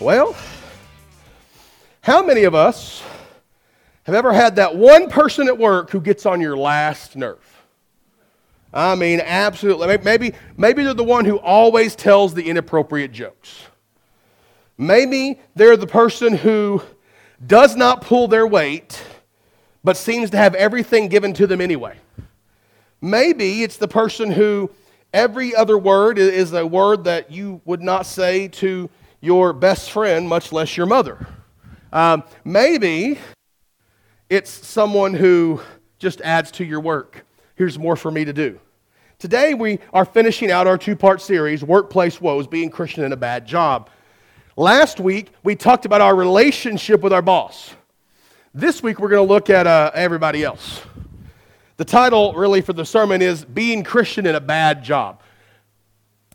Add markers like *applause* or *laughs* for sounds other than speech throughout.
Well, how many of us have ever had that one person at work who gets on your last nerve? I mean, absolutely. Maybe, maybe they're the one who always tells the inappropriate jokes. Maybe they're the person who does not pull their weight, but seems to have everything given to them anyway. Maybe it's the person who every other word is a word that you would not say to your best friend, much less your mother. Um, maybe it's someone who just adds to your work. Here's more for me to do. Today, we are finishing out our two part series, Workplace Woes Being Christian in a Bad Job. Last week, we talked about our relationship with our boss. This week, we're going to look at uh, everybody else. The title, really, for the sermon is Being Christian in a Bad Job.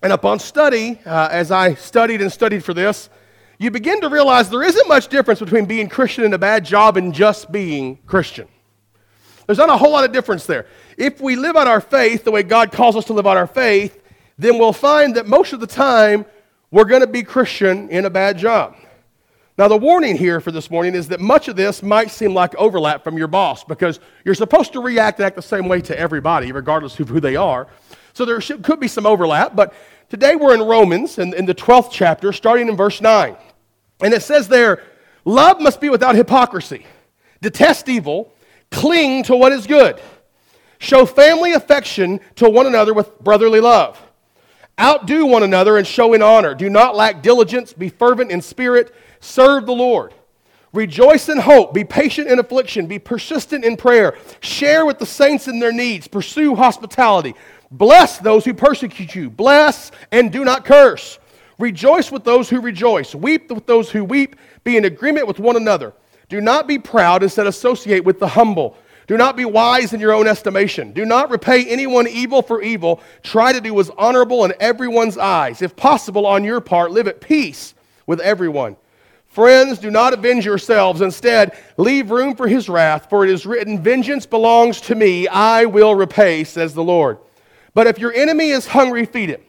And upon study, uh, as I studied and studied for this, you begin to realize there isn't much difference between being Christian in a bad job and just being Christian. There's not a whole lot of difference there. If we live out our faith the way God calls us to live out our faith, then we'll find that most of the time we're going to be Christian in a bad job. Now, the warning here for this morning is that much of this might seem like overlap from your boss because you're supposed to react and act the same way to everybody, regardless of who they are. So there should, could be some overlap, but today we're in Romans in, in the 12th chapter, starting in verse 9. And it says there, Love must be without hypocrisy. Detest evil, cling to what is good. Show family affection to one another with brotherly love. Outdo one another and show in honor. Do not lack diligence, be fervent in spirit, serve the Lord. Rejoice in hope, be patient in affliction, be persistent in prayer, share with the saints in their needs, pursue hospitality. Bless those who persecute you, bless and do not curse. Rejoice with those who rejoice. Weep with those who weep. Be in agreement with one another. Do not be proud, instead, associate with the humble. Do not be wise in your own estimation. Do not repay anyone evil for evil. Try to do what is honorable in everyone's eyes. If possible, on your part, live at peace with everyone. Friends, do not avenge yourselves. Instead, leave room for his wrath, for it is written, Vengeance belongs to me. I will repay, says the Lord. But if your enemy is hungry, feed him.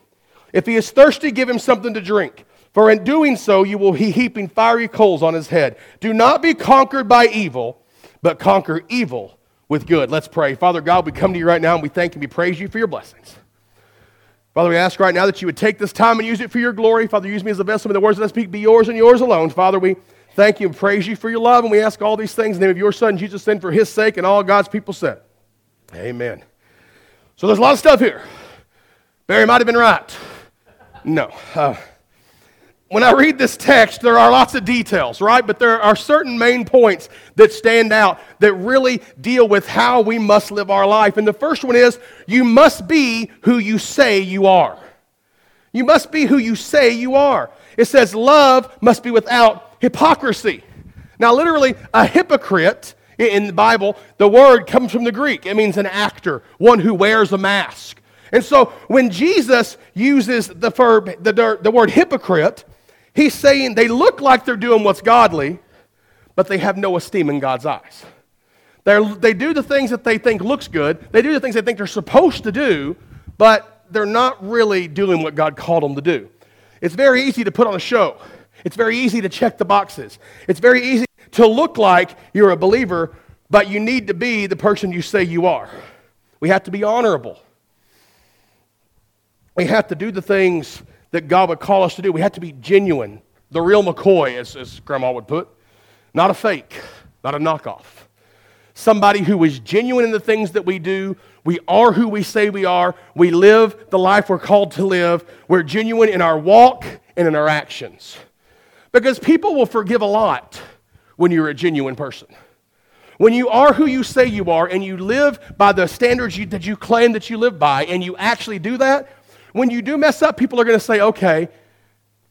If he is thirsty, give him something to drink. For in doing so, you will be heaping fiery coals on his head. Do not be conquered by evil, but conquer evil with good. Let's pray. Father God, we come to you right now and we thank and we praise you for your blessings. Father, we ask right now that you would take this time and use it for your glory. Father, use me as a vessel. May the words that I speak be yours and yours alone. Father, we thank you and praise you for your love, and we ask all these things in the name of your Son, Jesus, and for his sake, and all God's people said. Amen. So there's a lot of stuff here. Barry might have been right. No. Uh, when I read this text, there are lots of details, right? But there are certain main points that stand out that really deal with how we must live our life. And the first one is you must be who you say you are. You must be who you say you are. It says love must be without hypocrisy. Now, literally, a hypocrite in the Bible, the word comes from the Greek. It means an actor, one who wears a mask. And so when Jesus uses the, verb, the, the word hypocrite, he's saying they look like they're doing what's godly, but they have no esteem in God's eyes. They're, they do the things that they think looks good. They do the things they think they're supposed to do, but they're not really doing what God called them to do. It's very easy to put on a show. It's very easy to check the boxes. It's very easy to look like you're a believer, but you need to be the person you say you are. We have to be honorable. We have to do the things that God would call us to do. We have to be genuine, the real McCoy, as, as Grandma would put, not a fake, not a knockoff. Somebody who is genuine in the things that we do. We are who we say we are. We live the life we're called to live. We're genuine in our walk and in our actions. Because people will forgive a lot when you're a genuine person. When you are who you say you are and you live by the standards you, that you claim that you live by and you actually do that, when you do mess up, people are going to say, okay,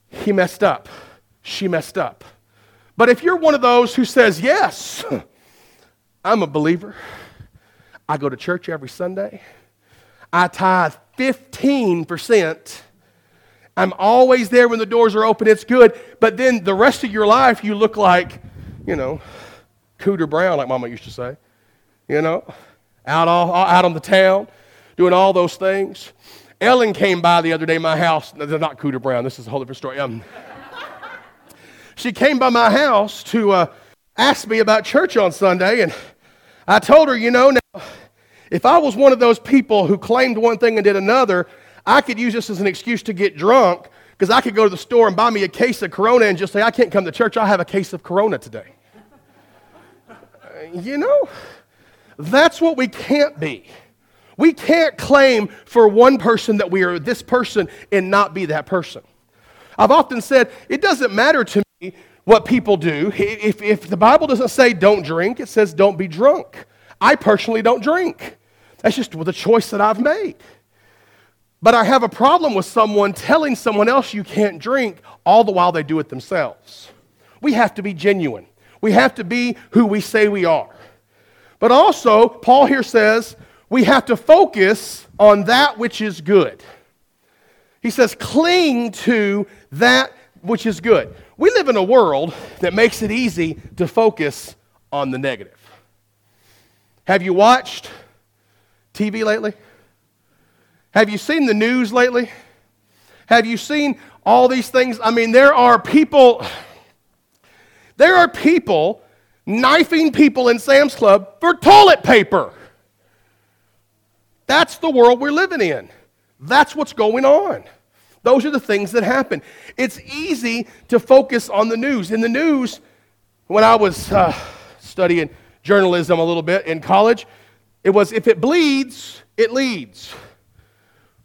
he messed up. She messed up. But if you're one of those who says, yes, *laughs* I'm a believer, I go to church every Sunday, I tithe 15%. I'm always there when the doors are open. It's good. But then the rest of your life, you look like, you know, Cooter Brown, like Mama used to say. You know, out, all, out on the town, doing all those things. Ellen came by the other day, my house. No, not Cooter Brown. This is a whole different story. Um, *laughs* she came by my house to uh, ask me about church on Sunday, and I told her, you know, now, if I was one of those people who claimed one thing and did another, I could use this as an excuse to get drunk because I could go to the store and buy me a case of Corona and just say, I can't come to church, I have a case of Corona today. Uh, you know, that's what we can't be. We can't claim for one person that we are this person and not be that person. I've often said it doesn't matter to me what people do. If, if the Bible doesn't say don't drink, it says don't be drunk. I personally don't drink. That's just the choice that I've made. But I have a problem with someone telling someone else you can't drink all the while they do it themselves. We have to be genuine. We have to be who we say we are. But also, Paul here says we have to focus on that which is good. He says, cling to that which is good. We live in a world that makes it easy to focus on the negative. Have you watched TV lately? Have you seen the news lately? Have you seen all these things? I mean, there are people, there are people knifing people in Sam's Club for toilet paper. That's the world we're living in. That's what's going on. Those are the things that happen. It's easy to focus on the news. In the news, when I was uh, studying journalism a little bit in college, it was if it bleeds, it leads.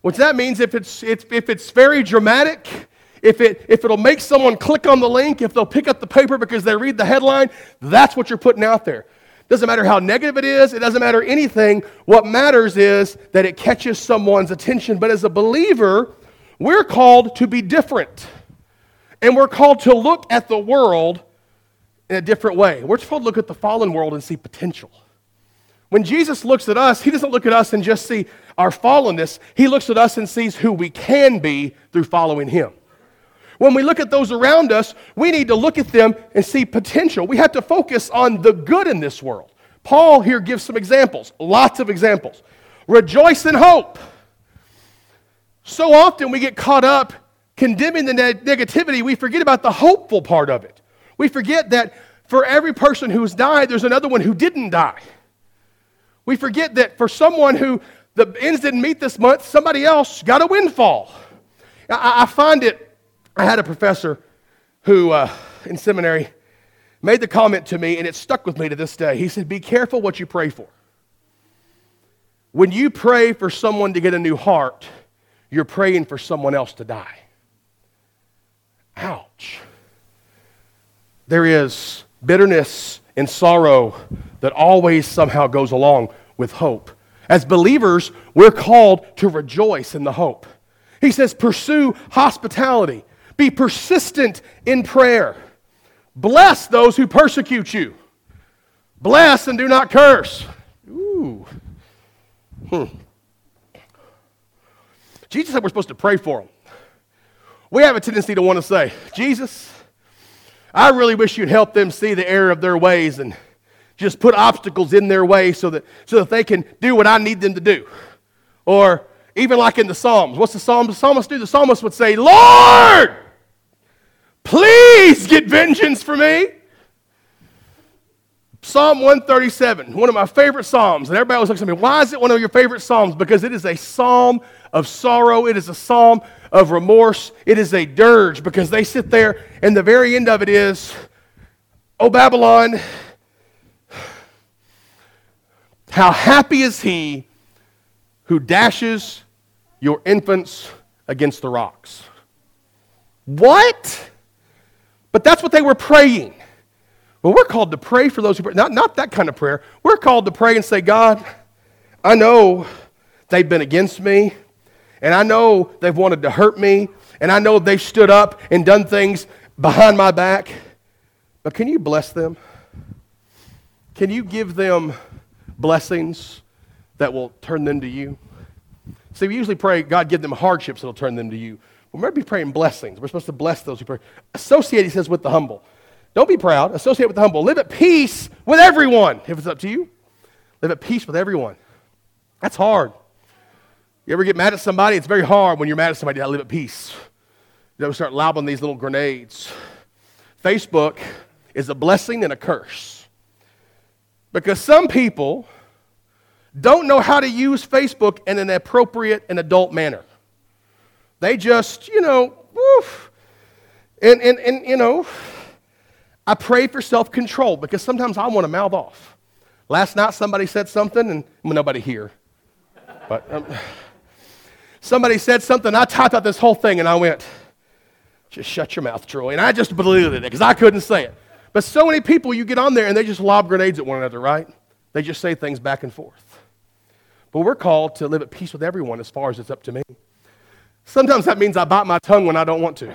Which that means if it's, if, if it's very dramatic, if, it, if it'll make someone click on the link, if they'll pick up the paper because they read the headline, that's what you're putting out there. Doesn't matter how negative it is, it doesn't matter anything. What matters is that it catches someone's attention. But as a believer, we're called to be different. And we're called to look at the world in a different way. We're supposed to look at the fallen world and see potential. When Jesus looks at us, he doesn't look at us and just see our fallenness. He looks at us and sees who we can be through following him. When we look at those around us, we need to look at them and see potential. We have to focus on the good in this world. Paul here gives some examples, lots of examples. Rejoice in hope. So often we get caught up condemning the negativity, we forget about the hopeful part of it. We forget that for every person who's died, there's another one who didn't die. We forget that for someone who the ends didn't meet this month, somebody else got a windfall. I, I find it I had a professor who, uh, in seminary, made the comment to me, and it stuck with me to this day. He said, Be careful what you pray for. When you pray for someone to get a new heart, you're praying for someone else to die. Ouch. There is bitterness and sorrow that always somehow goes along with hope. As believers, we're called to rejoice in the hope. He says, Pursue hospitality. Be persistent in prayer. Bless those who persecute you. Bless and do not curse. Ooh. Hmm. Jesus said we're supposed to pray for them. We have a tendency to want to say, Jesus, I really wish you'd help them see the error of their ways and just put obstacles in their way so that, so that they can do what I need them to do. Or even like in the Psalms, what's the Psalms? The psalmist do? The psalmist would say, Lord, Please get vengeance for me. Psalm 137, one of my favorite Psalms. And everybody always looks at me, why is it one of your favorite Psalms? Because it is a psalm of sorrow, it is a psalm of remorse, it is a dirge because they sit there, and the very end of it is, Oh, Babylon, how happy is he who dashes your infants against the rocks. What? But that's what they were praying. Well, we're called to pray for those who pray. Not, not that kind of prayer. We're called to pray and say, God, I know they've been against me, and I know they've wanted to hurt me, and I know they've stood up and done things behind my back. But can you bless them? Can you give them blessings that will turn them to you? See, we usually pray, God, give them hardships that will turn them to you. We're to be praying blessings. We're supposed to bless those who pray. Associate, he says, with the humble. Don't be proud. Associate with the humble. Live at peace with everyone. If it's up to you, live at peace with everyone. That's hard. You ever get mad at somebody? It's very hard when you're mad at somebody to live at peace. You know, start lobbing these little grenades. Facebook is a blessing and a curse. Because some people don't know how to use Facebook in an appropriate and adult manner. They just, you know, woof. And, and, and you know, I pray for self control because sometimes I want to mouth off. Last night, somebody said something, and well, nobody here. But um, somebody said something. I typed out this whole thing, and I went, just shut your mouth, Troy. And I just believed it because I couldn't say it. But so many people, you get on there and they just lob grenades at one another, right? They just say things back and forth. But we're called to live at peace with everyone as far as it's up to me. Sometimes that means I bite my tongue when I don't want to.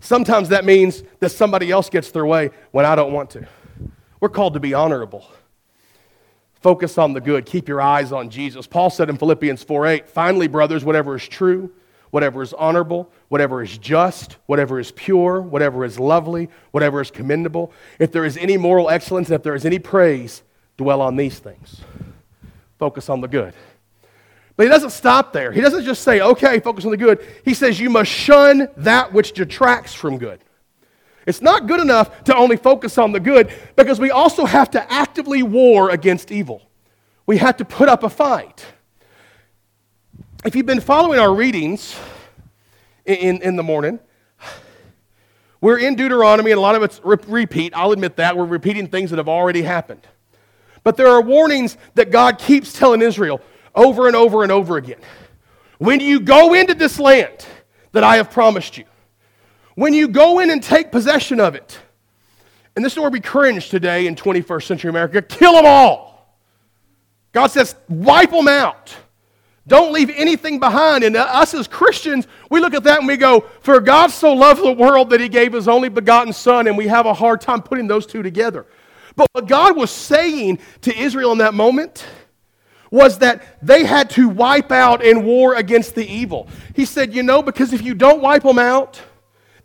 Sometimes that means that somebody else gets their way when I don't want to. We're called to be honorable. Focus on the good. Keep your eyes on Jesus. Paul said in Philippians 4 8, finally, brothers, whatever is true, whatever is honorable, whatever is just, whatever is pure, whatever is lovely, whatever is commendable, if there is any moral excellence, if there is any praise, dwell on these things. Focus on the good. But he doesn't stop there. He doesn't just say, okay, focus on the good. He says, you must shun that which detracts from good. It's not good enough to only focus on the good because we also have to actively war against evil. We have to put up a fight. If you've been following our readings in, in the morning, we're in Deuteronomy, and a lot of it's re- repeat. I'll admit that. We're repeating things that have already happened. But there are warnings that God keeps telling Israel over and over and over again. When you go into this land that I have promised you, when you go in and take possession of it, and this is where we cringe today in 21st century America, kill them all. God says, wipe them out. Don't leave anything behind. And uh, us as Christians, we look at that and we go, For God so loved the world that he gave his only begotten Son, and we have a hard time putting those two together. But what God was saying to Israel in that moment was that they had to wipe out in war against the evil. He said, You know, because if you don't wipe them out,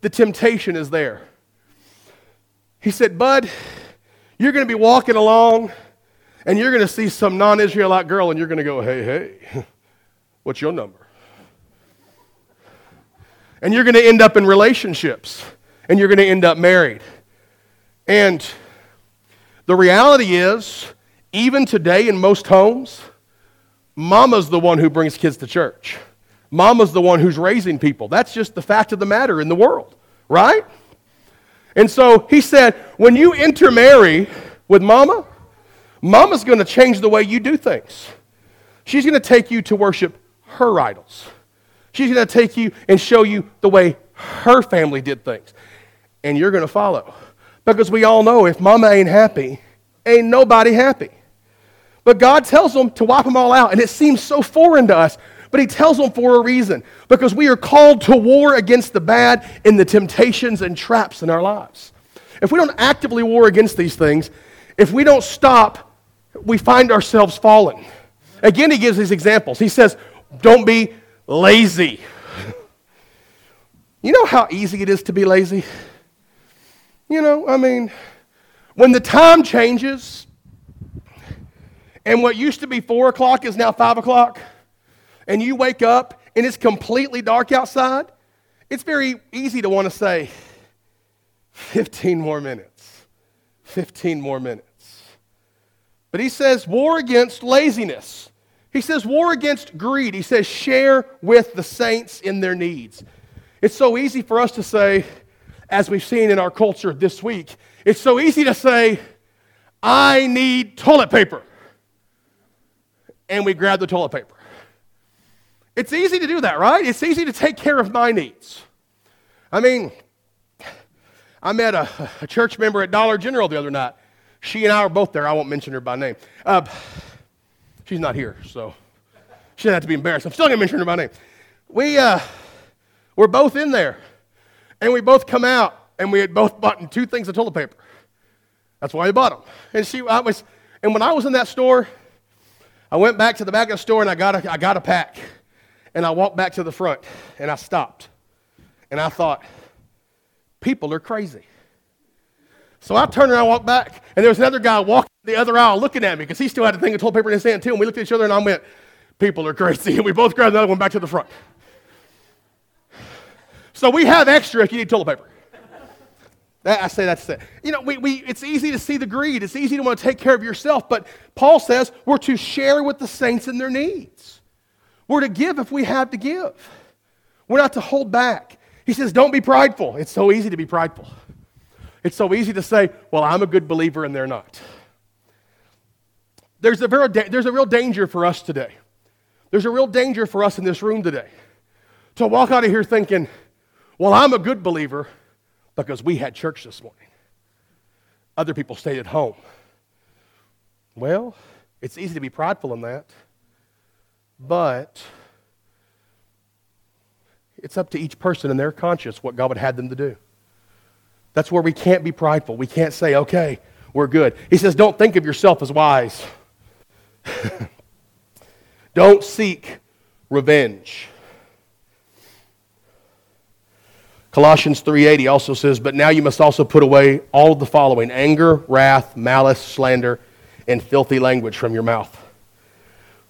the temptation is there. He said, Bud, you're going to be walking along and you're going to see some non Israelite girl and you're going to go, Hey, hey, *laughs* what's your number? And you're going to end up in relationships and you're going to end up married. And the reality is, even today in most homes, mama's the one who brings kids to church. Mama's the one who's raising people. That's just the fact of the matter in the world, right? And so he said, when you intermarry with mama, mama's going to change the way you do things. She's going to take you to worship her idols. She's going to take you and show you the way her family did things. And you're going to follow. Because we all know if mama ain't happy, ain't nobody happy. But God tells them to wipe them all out. And it seems so foreign to us but he tells them for a reason because we are called to war against the bad and the temptations and traps in our lives. If we don't actively war against these things, if we don't stop, we find ourselves falling. Again, he gives these examples. He says, Don't be lazy. *laughs* You know how easy it is to be lazy? You know, I mean, when the time changes and what used to be four o'clock is now five o'clock and you wake up and it's completely dark outside, it's very easy to want to say, 15 more minutes, 15 more minutes. But he says, war against laziness. He says, war against greed. He says, share with the saints in their needs. It's so easy for us to say, as we've seen in our culture this week, it's so easy to say, I need toilet paper. And we grab the toilet paper. It's easy to do that, right? It's easy to take care of my needs. I mean, I met a, a church member at Dollar General the other night. She and I were both there. I won't mention her by name. Uh, she's not here, so she doesn't have to be embarrassed. I'm still going to mention her by name. We uh, we're both in there, and we both come out, and we had both bought two things of toilet paper. That's why we bought them. And she, I was, and when I was in that store, I went back to the back of the store and I got a, I got a pack. And I walked back to the front and I stopped. And I thought, people are crazy. So I turned around and walked back, and there was another guy walking the other aisle looking at me because he still had a thing of toilet paper in his hand too. And we looked at each other and I went, people are crazy. And we both grabbed another one back to the front. So we have extra if you need toilet paper. I say that's it. You know, we, we, it's easy to see the greed. It's easy to want to take care of yourself. But Paul says we're to share with the saints in their needs. We're to give if we have to give. We're not to hold back. He says, don't be prideful. It's so easy to be prideful. It's so easy to say, well, I'm a good believer and they're not. There's a, very, there's a real danger for us today. There's a real danger for us in this room today to walk out of here thinking, well, I'm a good believer because we had church this morning. Other people stayed at home. Well, it's easy to be prideful in that, but it's up to each person in their conscience what God would have them to do. That's where we can't be prideful. We can't say, okay, we're good. He says, don't think of yourself as wise. *laughs* don't seek revenge. Colossians 3:80 also says, "But now you must also put away all of the following: anger, wrath, malice, slander, and filthy language from your mouth."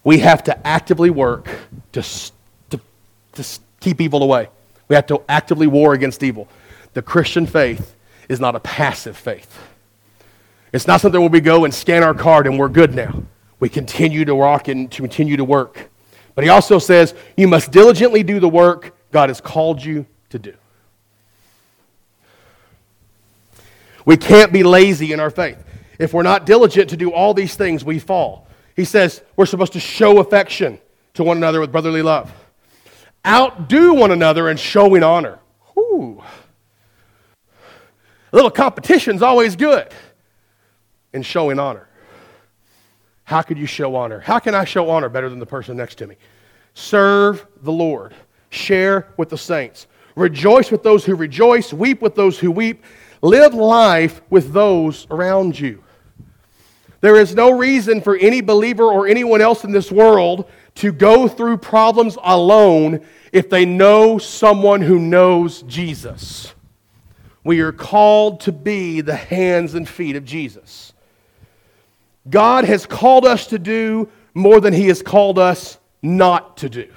We have to actively work to, to, to keep evil away. We have to actively war against evil. The Christian faith is not a passive faith. It's not something where we go and scan our card and we're good now. We continue to walk and to continue to work. But he also says, you must diligently do the work God has called you to do. We can't be lazy in our faith. If we're not diligent to do all these things, we fall. He says we're supposed to show affection to one another with brotherly love. Outdo one another in showing honor. Whew. A little competition's always good in showing honor. How could you show honor? How can I show honor better than the person next to me? Serve the Lord. Share with the saints. Rejoice with those who rejoice. Weep with those who weep. Live life with those around you. There is no reason for any believer or anyone else in this world to go through problems alone if they know someone who knows Jesus. We are called to be the hands and feet of Jesus. God has called us to do more than He has called us not to do.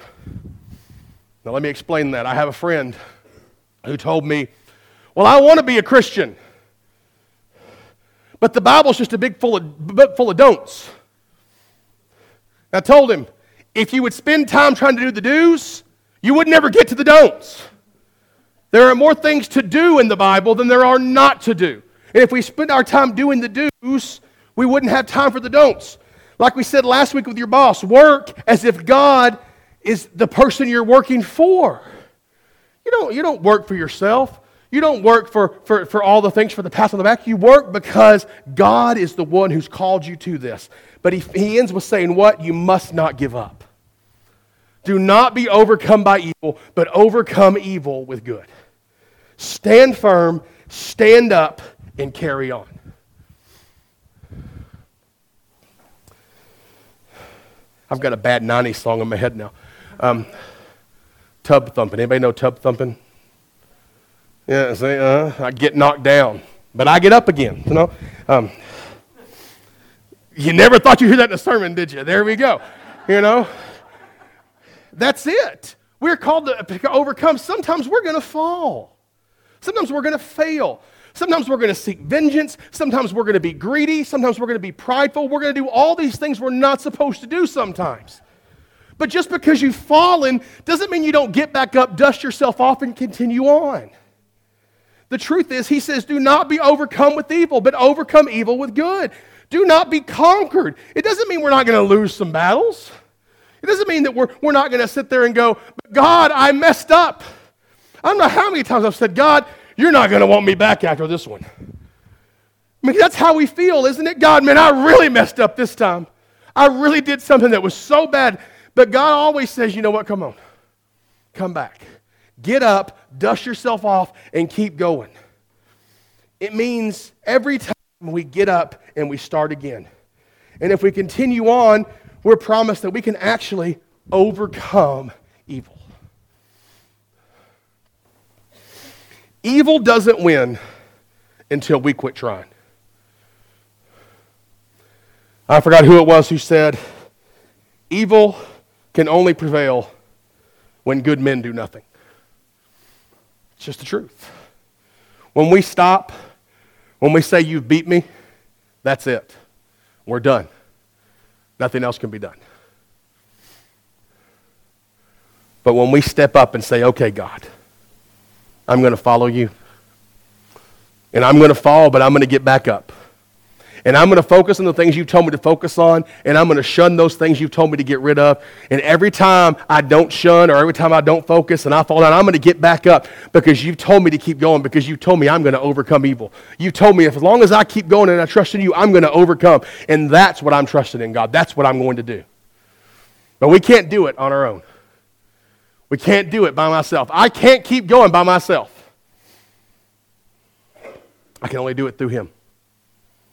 Now, let me explain that. I have a friend who told me well, I want to be a Christian. But the Bible's just a big full of, book full of don'ts. I told him, if you would spend time trying to do the do's, you would never get to the don'ts. There are more things to do in the Bible than there are not to do. And if we spend our time doing the do's, we wouldn't have time for the don'ts. Like we said last week with your boss, work as if God is the person you're working for. You don't, you don't work for yourself. You don't work for, for, for all the things for the pass on the back. You work because God is the one who's called you to this. But he, he ends with saying, What? You must not give up. Do not be overcome by evil, but overcome evil with good. Stand firm, stand up, and carry on. I've got a bad 90s song in my head now. Um, tub thumping. Anybody know tub thumping? Yeah, see, uh, I get knocked down, but I get up again. You know, um, you never thought you'd hear that in a sermon, did you? There we go. You know, that's it. We're called to overcome. Sometimes we're going to fall. Sometimes we're going to fail. Sometimes we're going to seek vengeance. Sometimes we're going to be greedy. Sometimes we're going to be prideful. We're going to do all these things we're not supposed to do sometimes. But just because you've fallen doesn't mean you don't get back up, dust yourself off, and continue on. The truth is, he says, do not be overcome with evil, but overcome evil with good. Do not be conquered. It doesn't mean we're not going to lose some battles. It doesn't mean that we're, we're not going to sit there and go, God, I messed up. I don't know how many times I've said, God, you're not going to want me back after this one. I mean, that's how we feel, isn't it? God, man, I really messed up this time. I really did something that was so bad. But God always says, you know what? Come on. Come back. Get up, dust yourself off, and keep going. It means every time we get up and we start again. And if we continue on, we're promised that we can actually overcome evil. Evil doesn't win until we quit trying. I forgot who it was who said, Evil can only prevail when good men do nothing. It's just the truth. When we stop When we say you've beat me, that's it. We're done. Nothing else can be done. But when we step up and say, okay, God, I'm going to follow you. And I'm going to fall, but I'm going to get back up. And I'm going to focus on the things you told me to focus on, and I'm going to shun those things you've told me to get rid of. And every time I don't shun or every time I don't focus and I fall down, I'm going to get back up because you've told me to keep going, because you told me I'm going to overcome evil. You told me if as long as I keep going and I trust in you, I'm going to overcome. And that's what I'm trusting in, God. That's what I'm going to do. But we can't do it on our own. We can't do it by myself. I can't keep going by myself. I can only do it through Him.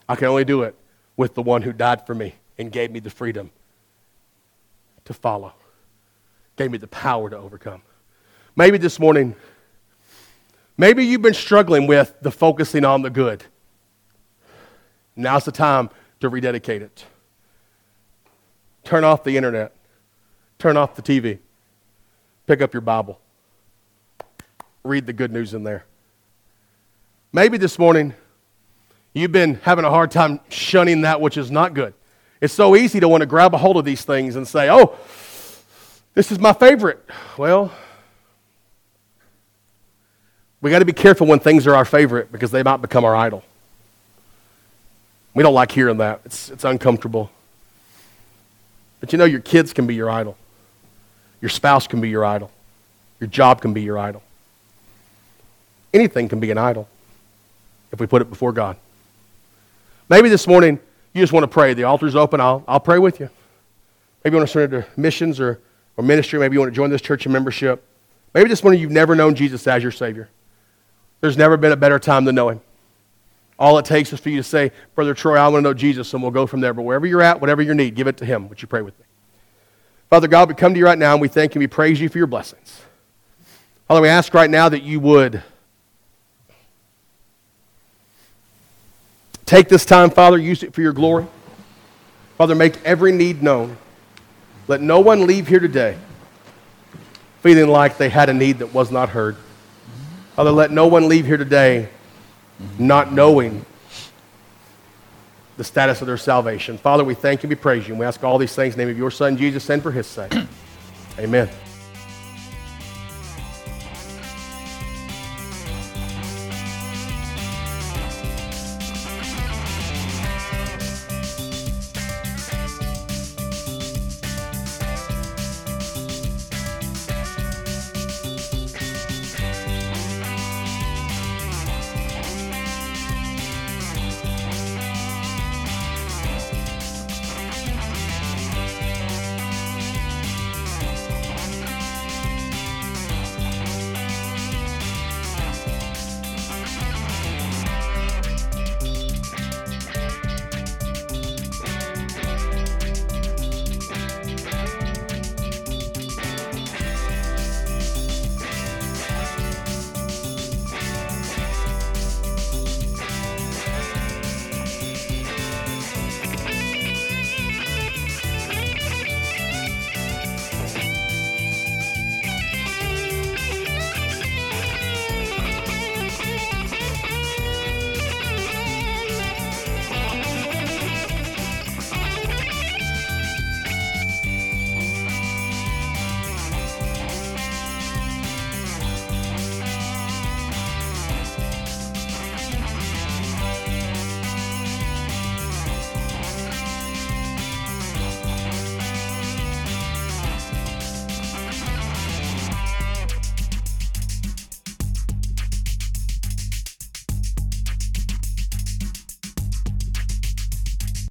I can only do it with the one who died for me and gave me the freedom to follow, gave me the power to overcome. Maybe this morning, maybe you've been struggling with the focusing on the good. Now's the time to rededicate it. Turn off the internet, turn off the TV, pick up your Bible, read the good news in there. Maybe this morning, You've been having a hard time shunning that which is not good. It's so easy to want to grab a hold of these things and say, oh, this is my favorite. Well, we got to be careful when things are our favorite because they might become our idol. We don't like hearing that, it's, it's uncomfortable. But you know, your kids can be your idol, your spouse can be your idol, your job can be your idol. Anything can be an idol if we put it before God. Maybe this morning you just want to pray. The altar's open. I'll, I'll pray with you. Maybe you want to surrender to missions or, or ministry. Maybe you want to join this church in membership. Maybe this morning you've never known Jesus as your Savior. There's never been a better time to know Him. All it takes is for you to say, Brother Troy, I want to know Jesus, and we'll go from there. But wherever you're at, whatever your need, give it to Him. Would you pray with me? Father God, we come to you right now and we thank you and we praise you for your blessings. Father, we ask right now that you would Take this time, Father, use it for your glory. Father, make every need known. Let no one leave here today feeling like they had a need that was not heard. Father, let no one leave here today not knowing the status of their salvation. Father, we thank you, we praise you, and we ask all these things in the name of your Son, Jesus, and for his sake. *clears throat* Amen.